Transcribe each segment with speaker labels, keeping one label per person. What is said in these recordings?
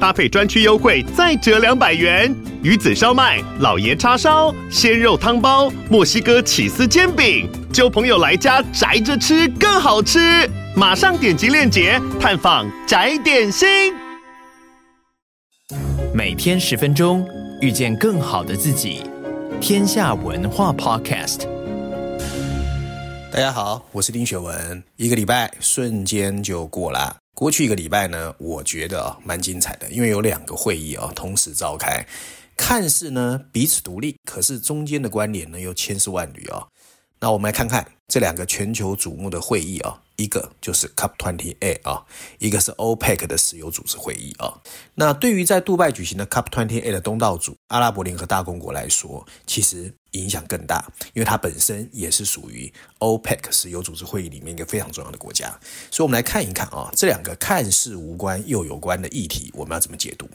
Speaker 1: 搭配专区优惠再折两百元。鱼子烧麦、老爷叉烧、鲜肉汤包、墨西哥起司煎饼，揪朋友来家宅着吃更好吃。马上点击链接探访宅点心。
Speaker 2: 每天十分钟，遇见更好的自己。天下文化 Podcast。
Speaker 3: 大家好，我是丁雪文。一个礼拜瞬间就过了。过去一个礼拜呢，我觉得啊蛮精彩的，因为有两个会议啊同时召开。看似呢彼此独立，可是中间的关联呢又千丝万缕啊。那我们来看看这两个全球瞩目的会议啊。一个就是 COP28 啊，一个是 OPEC 的石油组织会议啊。那对于在杜拜举行的 COP28 的东道主阿拉伯联合大公国来说，其实影响更大，因为它本身也是属于 OPEC 石油组织会议里面一个非常重要的国家。所以，我们来看一看啊，这两个看似无关又有关的议题，我们要怎么解读？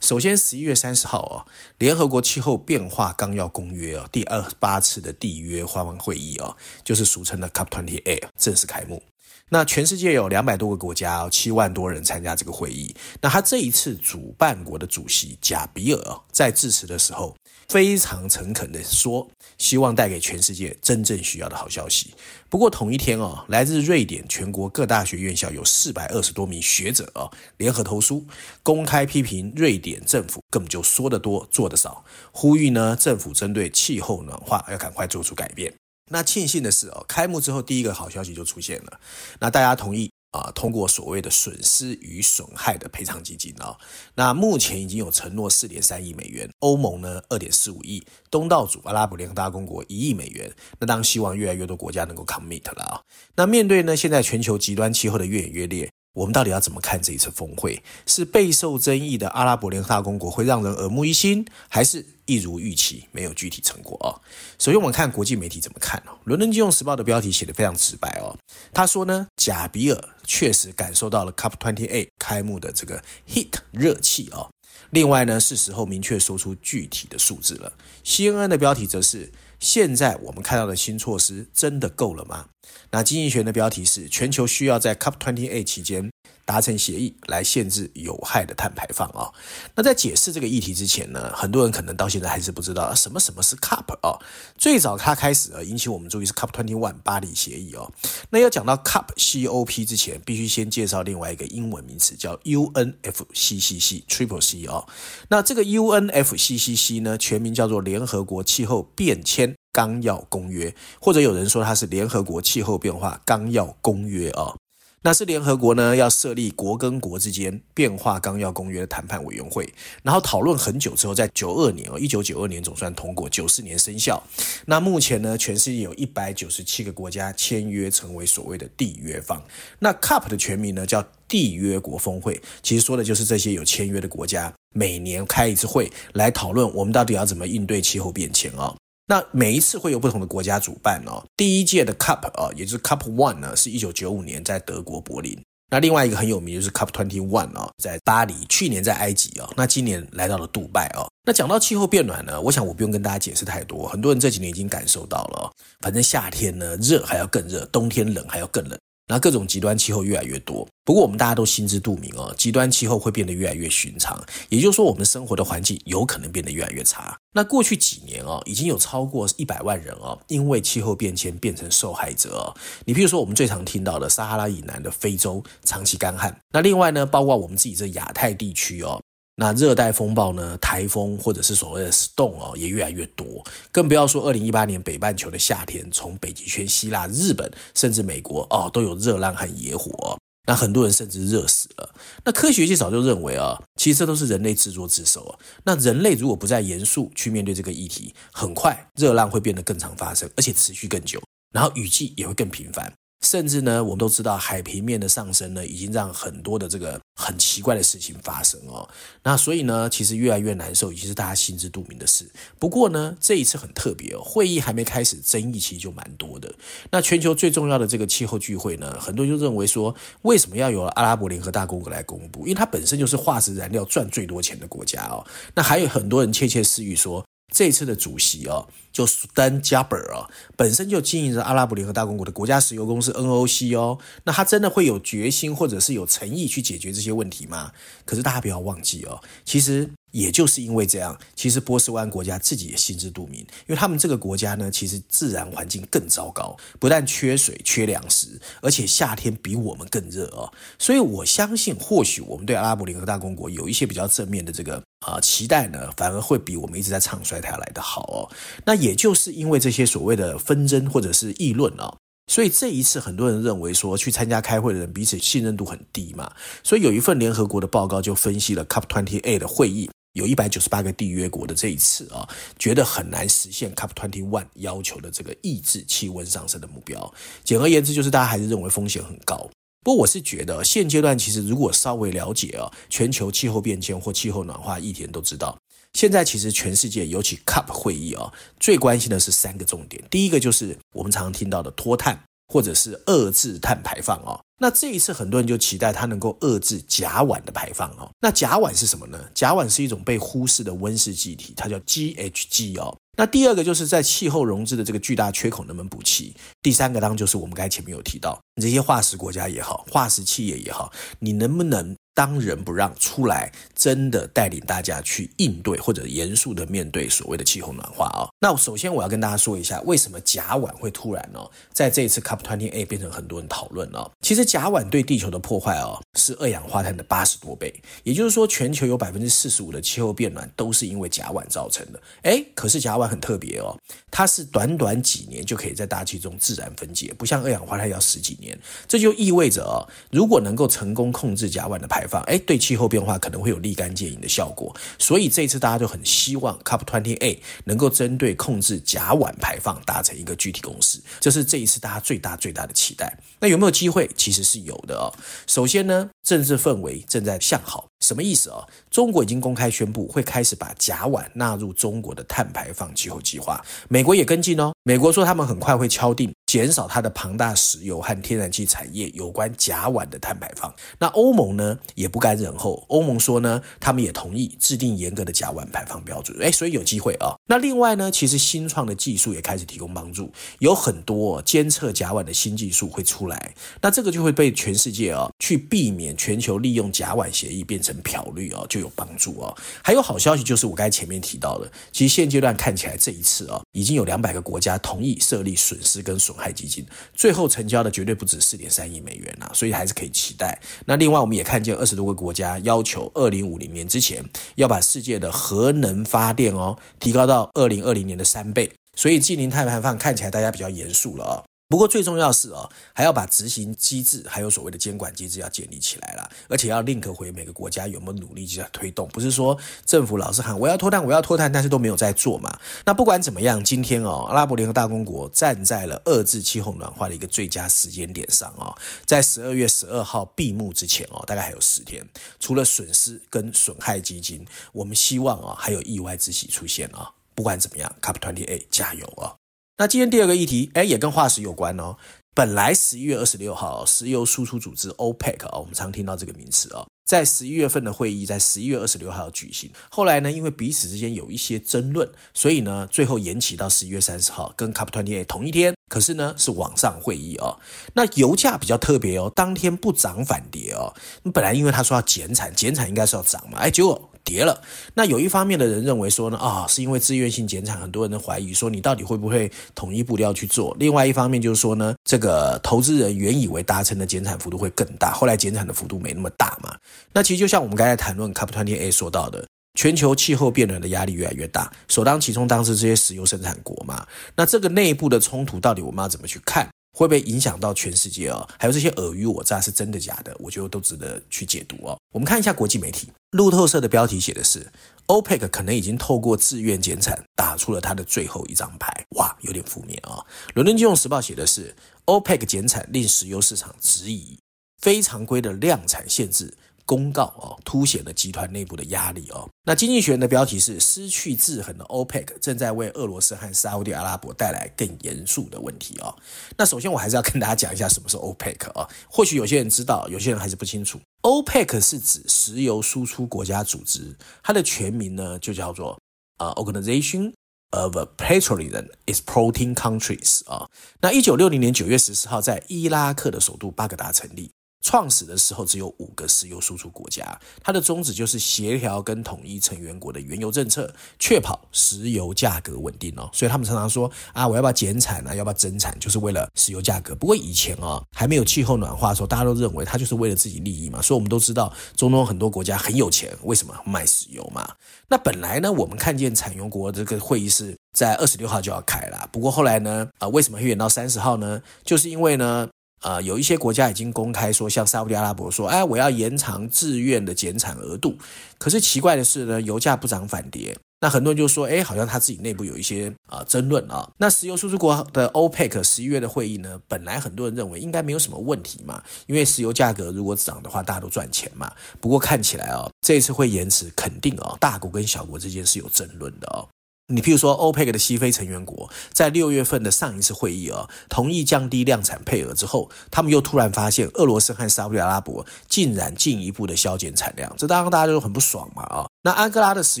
Speaker 3: 首先，十一月三十号啊，联合国气候变化纲要公约啊，第二十八次的缔约方案会议啊，就是俗称的 COP28 正式开幕。那全世界有两百多个国家，七万多人参加这个会议。那他这一次主办国的主席贾比尔在致辞的时候，非常诚恳地说，希望带给全世界真正需要的好消息。不过同一天哦，来自瑞典全国各大学院校有四百二十多名学者啊，联合投书，公开批评瑞典政府根本就说得多做得少，呼吁呢政府针对气候暖化要赶快做出改变。那庆幸的是哦，开幕之后第一个好消息就出现了。那大家同意啊，通过所谓的损失与损害的赔偿基金啊。那目前已经有承诺四点三亿美元，欧盟呢二点四五亿，东道主阿拉伯联合大公国一亿美元。那当然希望越来越多国家能够 commit 了啊。那面对呢现在全球极端气候的越演越烈。我们到底要怎么看这一次峰会？是备受争议的阿拉伯联合大公国会让人耳目一新，还是一如预期没有具体成果啊？首先，我们看国际媒体怎么看哦。伦敦金融时报的标题写得非常直白哦，他说呢，贾比尔确实感受到了 COP28 开幕的这个 heat 热气啊。另外呢，是时候明确说出具体的数字了。CNN 的标题则是。现在我们看到的新措施真的够了吗？那经济学的标题是全球需要在 COP28 期间达成协议来限制有害的碳排放啊。那在解释这个议题之前呢，很多人可能到现在还是不知道什么什么是 COP 啊。最早它开始啊引起我们注意是 COP21 巴黎协议哦。那要讲到 COP COP 之前，必须先介绍另外一个英文名词叫 UNFCCC Triple C 哦。那这个 UNFCCC 呢，全名叫做联合国气候变迁纲要公约，或者有人说它是联合国气候变化纲要公约啊。那是联合国呢要设立国跟国之间变化纲要公约的谈判委员会，然后讨论很久之后，在九二年哦，一九九二年总算通过，九四年生效。那目前呢，全世界有一百九十七个国家签约成为所谓的缔约方。那 Cup 的全名呢叫缔约国峰会，其实说的就是这些有签约的国家每年开一次会来讨论我们到底要怎么应对气候变迁啊。那每一次会有不同的国家主办哦。第一届的 Cup 啊，也就是 Cup One 呢，是一九九五年在德国柏林。那另外一个很有名就是 Cup Twenty One 啊，在巴黎。去年在埃及啊，那今年来到了杜拜哦。那讲到气候变暖呢，我想我不用跟大家解释太多，很多人这几年已经感受到了。反正夏天呢热还要更热，冬天冷还要更冷。那各种极端气候越来越多，不过我们大家都心知肚明哦，极端气候会变得越来越寻常，也就是说，我们生活的环境有可能变得越来越差。那过去几年哦，已经有超过一百万人哦，因为气候变迁变成受害者哦。你比如说，我们最常听到的撒哈拉以南的非洲长期干旱，那另外呢，包括我们自己这亚太地区哦。那热带风暴呢，台风或者是所谓的 storm 哦，也越来越多，更不要说二零一八年北半球的夏天，从北极圈、希腊、日本，甚至美国哦，都有热浪和野火，那很多人甚至热死了。那科学界早就认为啊，其实这都是人类自作自受啊。那人类如果不再严肃去面对这个议题，很快热浪会变得更常发生，而且持续更久，然后雨季也会更频繁。甚至呢，我们都知道海平面的上升呢，已经让很多的这个很奇怪的事情发生哦。那所以呢，其实越来越难受，已经是大家心知肚明的事。不过呢，这一次很特别哦，会议还没开始，争议其实就蛮多的。那全球最重要的这个气候聚会呢，很多人就认为说，为什么要由阿拉伯联合大公国来公布？因为它本身就是化石燃料赚最多钱的国家哦。那还有很多人窃窃私语说，这次的主席哦，就苏丹加贝尔啊，本身就经营着阿拉伯联合大公国的国家石油公司 NOC 哦。那他真的会有决心或者是有诚意去解决这些问题吗？可是大家不要忘记哦，其实。也就是因为这样，其实波斯湾国家自己也心知肚明，因为他们这个国家呢，其实自然环境更糟糕，不但缺水、缺粮食，而且夏天比我们更热哦。所以我相信，或许我们对阿拉伯联合大公国有一些比较正面的这个啊、期待呢，反而会比我们一直在唱衰它来得好哦。那也就是因为这些所谓的纷争或者是议论哦。所以这一次，很多人认为说，去参加开会的人彼此信任度很低嘛。所以有一份联合国的报告就分析了 COP28 的会议。有一百九十八个缔约国的这一次啊，觉得很难实现 COP Twenty One 要求的这个抑制气温上升的目标。简而言之，就是大家还是认为风险很高。不过我是觉得，现阶段其实如果稍微了解啊，全球气候变迁或气候暖化议题，都知道，现在其实全世界尤其 COP 会议啊，最关心的是三个重点。第一个就是我们常常听到的脱碳。或者是遏制碳排放啊，那这一次很多人就期待它能够遏制甲烷的排放哦。那甲烷是什么呢？甲烷是一种被忽视的温室气体，它叫 GHG 哦。那第二个就是在气候融资的这个巨大缺口能不能补齐？第三个当然就是我们刚才前面有提到，这些化石国家也好，化石企业也好，你能不能？当仁不让出来，真的带领大家去应对或者严肃的面对所谓的气候暖化啊、哦。那首先我要跟大家说一下，为什么甲烷会突然、哦，在这一次 COP28 变成很多人讨论哦。其实甲烷对地球的破坏哦，是二氧化碳的八十多倍，也就是说，全球有百分之四十五的气候变暖都是因为甲烷造成的。诶，可是甲烷很特别哦，它是短短几年就可以在大气中自然分解，不像二氧化碳要十几年。这就意味着哦，如果能够成功控制甲烷的排放，哎，对气候变化可能会有立竿见影的效果，所以这一次大家就很希望 COP28 能够针对控制甲烷排放达成一个具体共识，这是这一次大家最大最大的期待。那有没有机会？其实是有的哦。首先呢，政治氛围正在向好，什么意思啊？中国已经公开宣布会开始把甲烷纳入中国的碳排放气候计划，美国也跟进哦。美国说他们很快会敲定。减少它的庞大石油和天然气产业有关甲烷的碳排放。那欧盟呢也不甘人后，欧盟说呢，他们也同意制定严格的甲烷排放标准。诶，所以有机会啊。那另外呢，其实新创的技术也开始提供帮助，有很多监测甲烷的新技术会出来。那这个就会被全世界啊去避免全球利用甲烷协议变成漂绿啊，就有帮助啊。还有好消息就是我刚才前面提到的，其实现阶段看起来这一次啊，已经有两百个国家同意设立损失跟损害基金，最后成交的绝对不止四点三亿美元啊，所以还是可以期待。那另外我们也看见二十多个国家要求二零五零年之前要把世界的核能发电哦提高到二零二零年的三倍，所以近零碳排放看起来大家比较严肃了啊。不过最重要是哦，还要把执行机制还有所谓的监管机制要建立起来了，而且要 link 回每个国家有没有努力就在推动，不是说政府老是喊我要脱碳我要脱碳，但是都没有在做嘛。那不管怎么样，今天哦，阿拉伯联合大公国站在了遏制气候暖化的一个最佳时间点上哦，在十二月十二号闭幕之前哦，大概还有十天，除了损失跟损害基金，我们希望啊还有意外之喜出现啊。不管怎么样，COP28 加油啊！那今天第二个议题，哎，也跟化石有关哦。本来十一月二十六号，石油输出组织 OPEC 啊，我们常听到这个名词啊，在十一月份的会议在十一月二十六号举行。后来呢，因为彼此之间有一些争论，所以呢，最后延期到十一月三十号，跟 COP28 同一天。可是呢，是网上会议哦。那油价比较特别哦，当天不涨反跌哦。本来因为他说要减产，减产应该是要涨嘛，哎，结果。跌了，那有一方面的人认为说呢，啊、是因为自愿性减产，很多人都怀疑说你到底会不会统一步调去做。另外一方面就是说呢，这个投资人原以为达成的减产幅度会更大，后来减产的幅度没那么大嘛。那其实就像我们刚才谈论 COP28 说到的，全球气候变暖的压力越来越大，首当其冲当时这些石油生产国嘛。那这个内部的冲突到底我们要怎么去看？会不会影响到全世界哦？还有这些尔虞我诈是真的假的？我觉得都值得去解读哦。我们看一下国际媒体，路透社的标题写的是：OPEC 可能已经透过自愿减产打出了他的最后一张牌。哇，有点负面啊、哦。伦敦金融时报写的是，OPEC 减产令石油市场质疑，非常规的量产限制。公告哦，凸显了集团内部的压力哦。那经济学人的标题是“失去制衡的 OPEC 正在为俄罗斯和沙乌地阿拉伯带来更严肃的问题”哦。那首先我还是要跟大家讲一下什么是 OPEC 啊。或许有些人知道，有些人还是不清楚。OPEC 是指石油输出国家组织，它的全名呢就叫做啊 Organization of Petroleum Exporting Countries 啊。那一九六零年九月十四号在伊拉克的首都巴格达成立。创始的时候只有五个石油输出国家，它的宗旨就是协调跟统一成员国的原油政策，确保石油价格稳定哦。所以他们常常说啊，我要不要减产啊，要不要增产，就是为了石油价格。不过以前哦，还没有气候暖化的时候，大家都认为它就是为了自己利益嘛。所以我们都知道，中东很多国家很有钱，为什么卖石油嘛？那本来呢，我们看见产油国这个会议是在二十六号就要开了，不过后来呢，啊，为什么会延到三十号呢？就是因为呢。呃，有一些国家已经公开说，像沙乌地阿拉伯说，哎，我要延长自愿的减产额度。可是奇怪的是呢，油价不涨反跌。那很多人就说，哎，好像他自己内部有一些啊、呃、争论啊。那石油输出国的 OPEC 十一月的会议呢，本来很多人认为应该没有什么问题嘛，因为石油价格如果涨的话，大家都赚钱嘛。不过看起来哦，这次会延迟，肯定哦，大国跟小国之间是有争论的哦。你譬如说，欧佩克的西非成员国在六月份的上一次会议啊，同意降低量产配额之后，他们又突然发现俄罗斯和沙特阿拉伯竟然进一步的削减产量，这当然大家都很不爽嘛啊。那安哥拉的石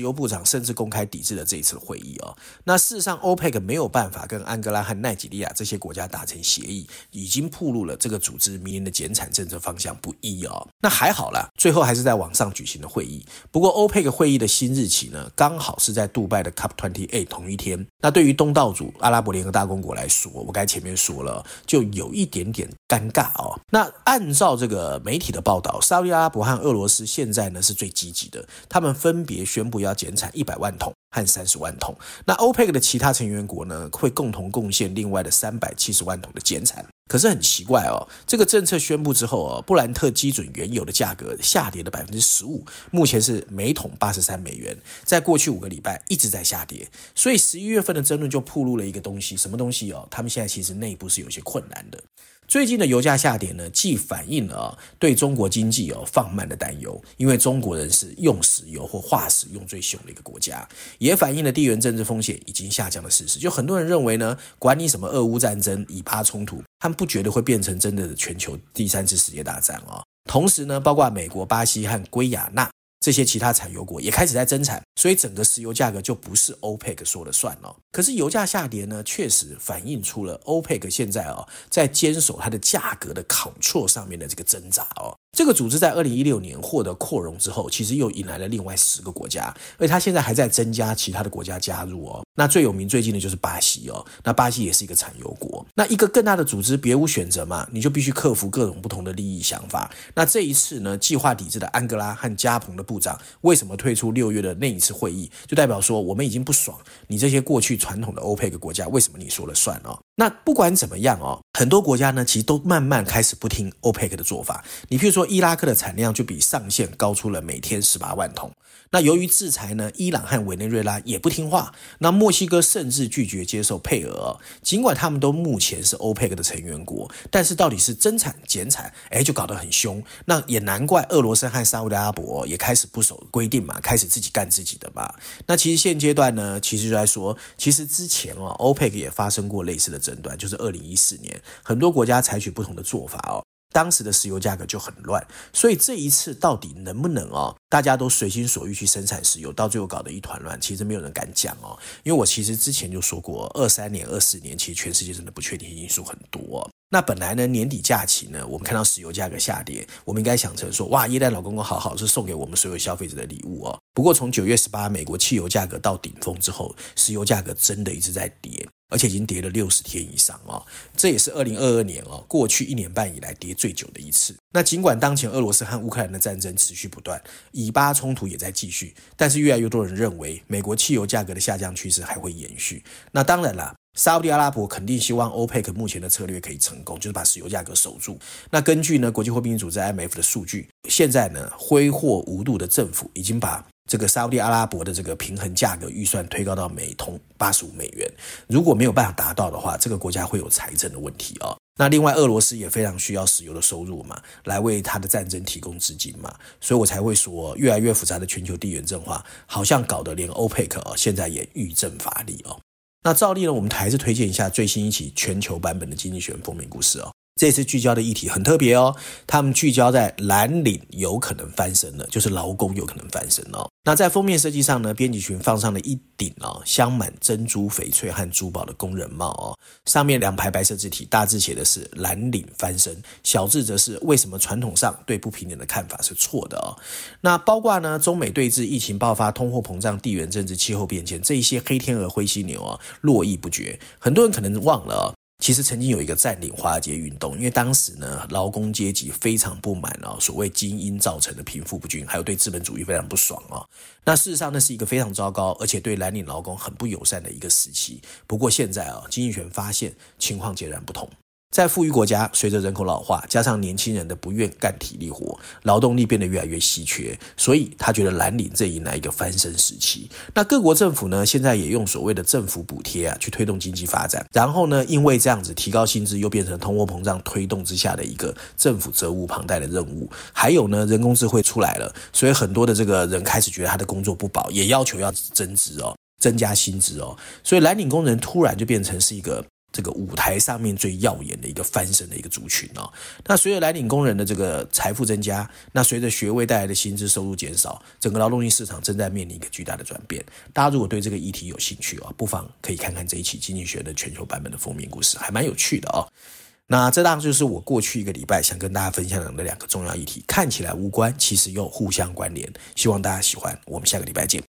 Speaker 3: 油部长甚至公开抵制了这一次会议哦。那事实上，OPEC 没有办法跟安哥拉和奈及利亚这些国家达成协议，已经暴露了这个组织明年的减产政策方向不一哦。那还好啦，最后还是在网上举行的会议。不过，OPEC 会议的新日期呢，刚好是在杜拜的 COP28 同一天。那对于东道主阿拉伯联合大公国来说，我刚才前面说了，就有一点点尴尬哦。那按照这个媒体的报道，沙乌地阿拉伯和俄罗斯现在呢是最积极的，他们分。分别宣布要减产一百万桶和三十万桶。那 OPEC 的其他成员国呢，会共同贡献另外的三百七十万桶的减产。可是很奇怪哦，这个政策宣布之后哦，布兰特基准原油的价格下跌了百分之十五，目前是每桶八十三美元，在过去五个礼拜一直在下跌。所以十一月份的争论就暴露了一个东西，什么东西哦？他们现在其实内部是有些困难的。最近的油价下跌呢，既反映了对中国经济哦放慢的担忧，因为中国人是用石油或化石用最凶的一个国家，也反映了地缘政治风险已经下降的事实。就很多人认为呢，管你什么俄乌战争、以巴冲突，他们不觉得会变成真的全球第三次世界大战哦。同时呢，包括美国、巴西和圭亚那。这些其他产油国也开始在增产，所以整个石油价格就不是 OPEC 说了算了。可是油价下跌呢，确实反映出了 OPEC 现在啊在坚守它的价格的 control 上面的这个挣扎哦。这个组织在二零一六年获得扩容之后，其实又引来了另外十个国家，而它现在还在增加其他的国家加入哦。那最有名最近的就是巴西哦，那巴西也是一个产油国。那一个更大的组织别无选择嘛，你就必须克服各种不同的利益想法。那这一次呢，计划抵制的安哥拉和加蓬的部长为什么退出六月的那一次会议？就代表说我们已经不爽你这些过去传统的欧佩克国家，为什么你说了算哦？那不管怎么样哦，很多国家呢其实都慢慢开始不听欧佩克的做法。你譬如说伊拉克的产量就比上限高出了每天十八万桶。那由于制裁呢，伊朗和委内瑞拉也不听话。那墨西哥甚至拒绝接受配额，尽管他们都目前是欧佩克的成员国，但是到底是增产减产，哎，就搞得很凶。那也难怪俄罗斯和沙乌地阿伯也开始不守规定嘛，开始自己干自己的嘛。那其实现阶段呢，其实就在说，其实之前哦，欧佩克也发生过类似的争端，就是二零一四年，很多国家采取不同的做法哦。当时的石油价格就很乱，所以这一次到底能不能哦，大家都随心所欲去生产石油，到最后搞得一团乱，其实没有人敢讲哦。因为我其实之前就说过，二三年、二四年，其实全世界真的不确定因素很多。那本来呢，年底假期呢，我们看到石油价格下跌，我们应该想成说，哇，耶诞老公公好好是送给我们所有消费者的礼物哦。不过从九月十八，美国汽油价格到顶峰之后，石油价格真的一直在跌。而且已经跌了六十天以上哦，这也是二零二二年哦，过去一年半以来跌最久的一次。那尽管当前俄罗斯和乌克兰的战争持续不断，以巴冲突也在继续，但是越来越多人认为，美国汽油价格的下降趋势还会延续。那当然啦，沙乌地阿拉伯肯定希望欧佩克目前的策略可以成功，就是把石油价格守住。那根据呢国际货币组织 IMF 的数据，现在呢挥霍无度的政府已经把。这个沙乌地阿拉伯的这个平衡价格预算推高到每桶八十五美元，如果没有办法达到的话，这个国家会有财政的问题啊、哦。那另外，俄罗斯也非常需要石油的收入嘛，来为他的战争提供资金嘛，所以我才会说，越来越复杂的全球地缘政化，好像搞得连欧佩克哦，现在也欲振乏力哦。那照例呢，我们还是推荐一下最新一期全球版本的《经济学人》封面故事哦。这次聚焦的议题很特别哦，他们聚焦在蓝领有可能翻身了，就是劳工有可能翻身哦。那在封面设计上呢，编辑群放上了一顶哦镶满珍珠、翡翠和珠宝的工人帽哦，上面两排白色字体，大字写的是“蓝领翻身”，小字则是“为什么传统上对不平等的看法是错的”哦。那包括呢，中美对峙、疫情爆发、通货膨胀、地缘政治、气候变迁这一些黑天鹅、灰犀牛啊，络绎不绝。很多人可能忘了哦。其实曾经有一个占领华尔街运动，因为当时呢，劳工阶级非常不满啊，所谓精英造成的贫富不均，还有对资本主义非常不爽啊。那事实上，那是一个非常糟糕，而且对蓝领劳工很不友善的一个时期。不过现在啊，经济学发现情况截然不同。在富裕国家，随着人口老化，加上年轻人的不愿干体力活，劳动力变得越来越稀缺，所以他觉得蓝领正迎来一个翻身时期。那各国政府呢，现在也用所谓的政府补贴啊，去推动经济发展。然后呢，因为这样子提高薪资，又变成通货膨胀推动之下的一个政府责无旁贷的任务。还有呢，人工智慧出来了，所以很多的这个人开始觉得他的工作不保，也要求要增值哦，增加薪资哦。所以蓝领工人突然就变成是一个。这个舞台上面最耀眼的一个翻身的一个族群哦，那随着蓝领工人的这个财富增加，那随着学位带来的薪资收入减少，整个劳动力市场正在面临一个巨大的转变。大家如果对这个议题有兴趣哦，不妨可以看看这一期《经济学》的全球版本的封面故事，还蛮有趣的哦。那这当然就是我过去一个礼拜想跟大家分享的两个重要议题，看起来无关，其实又互相关联。希望大家喜欢，我们下个礼拜见。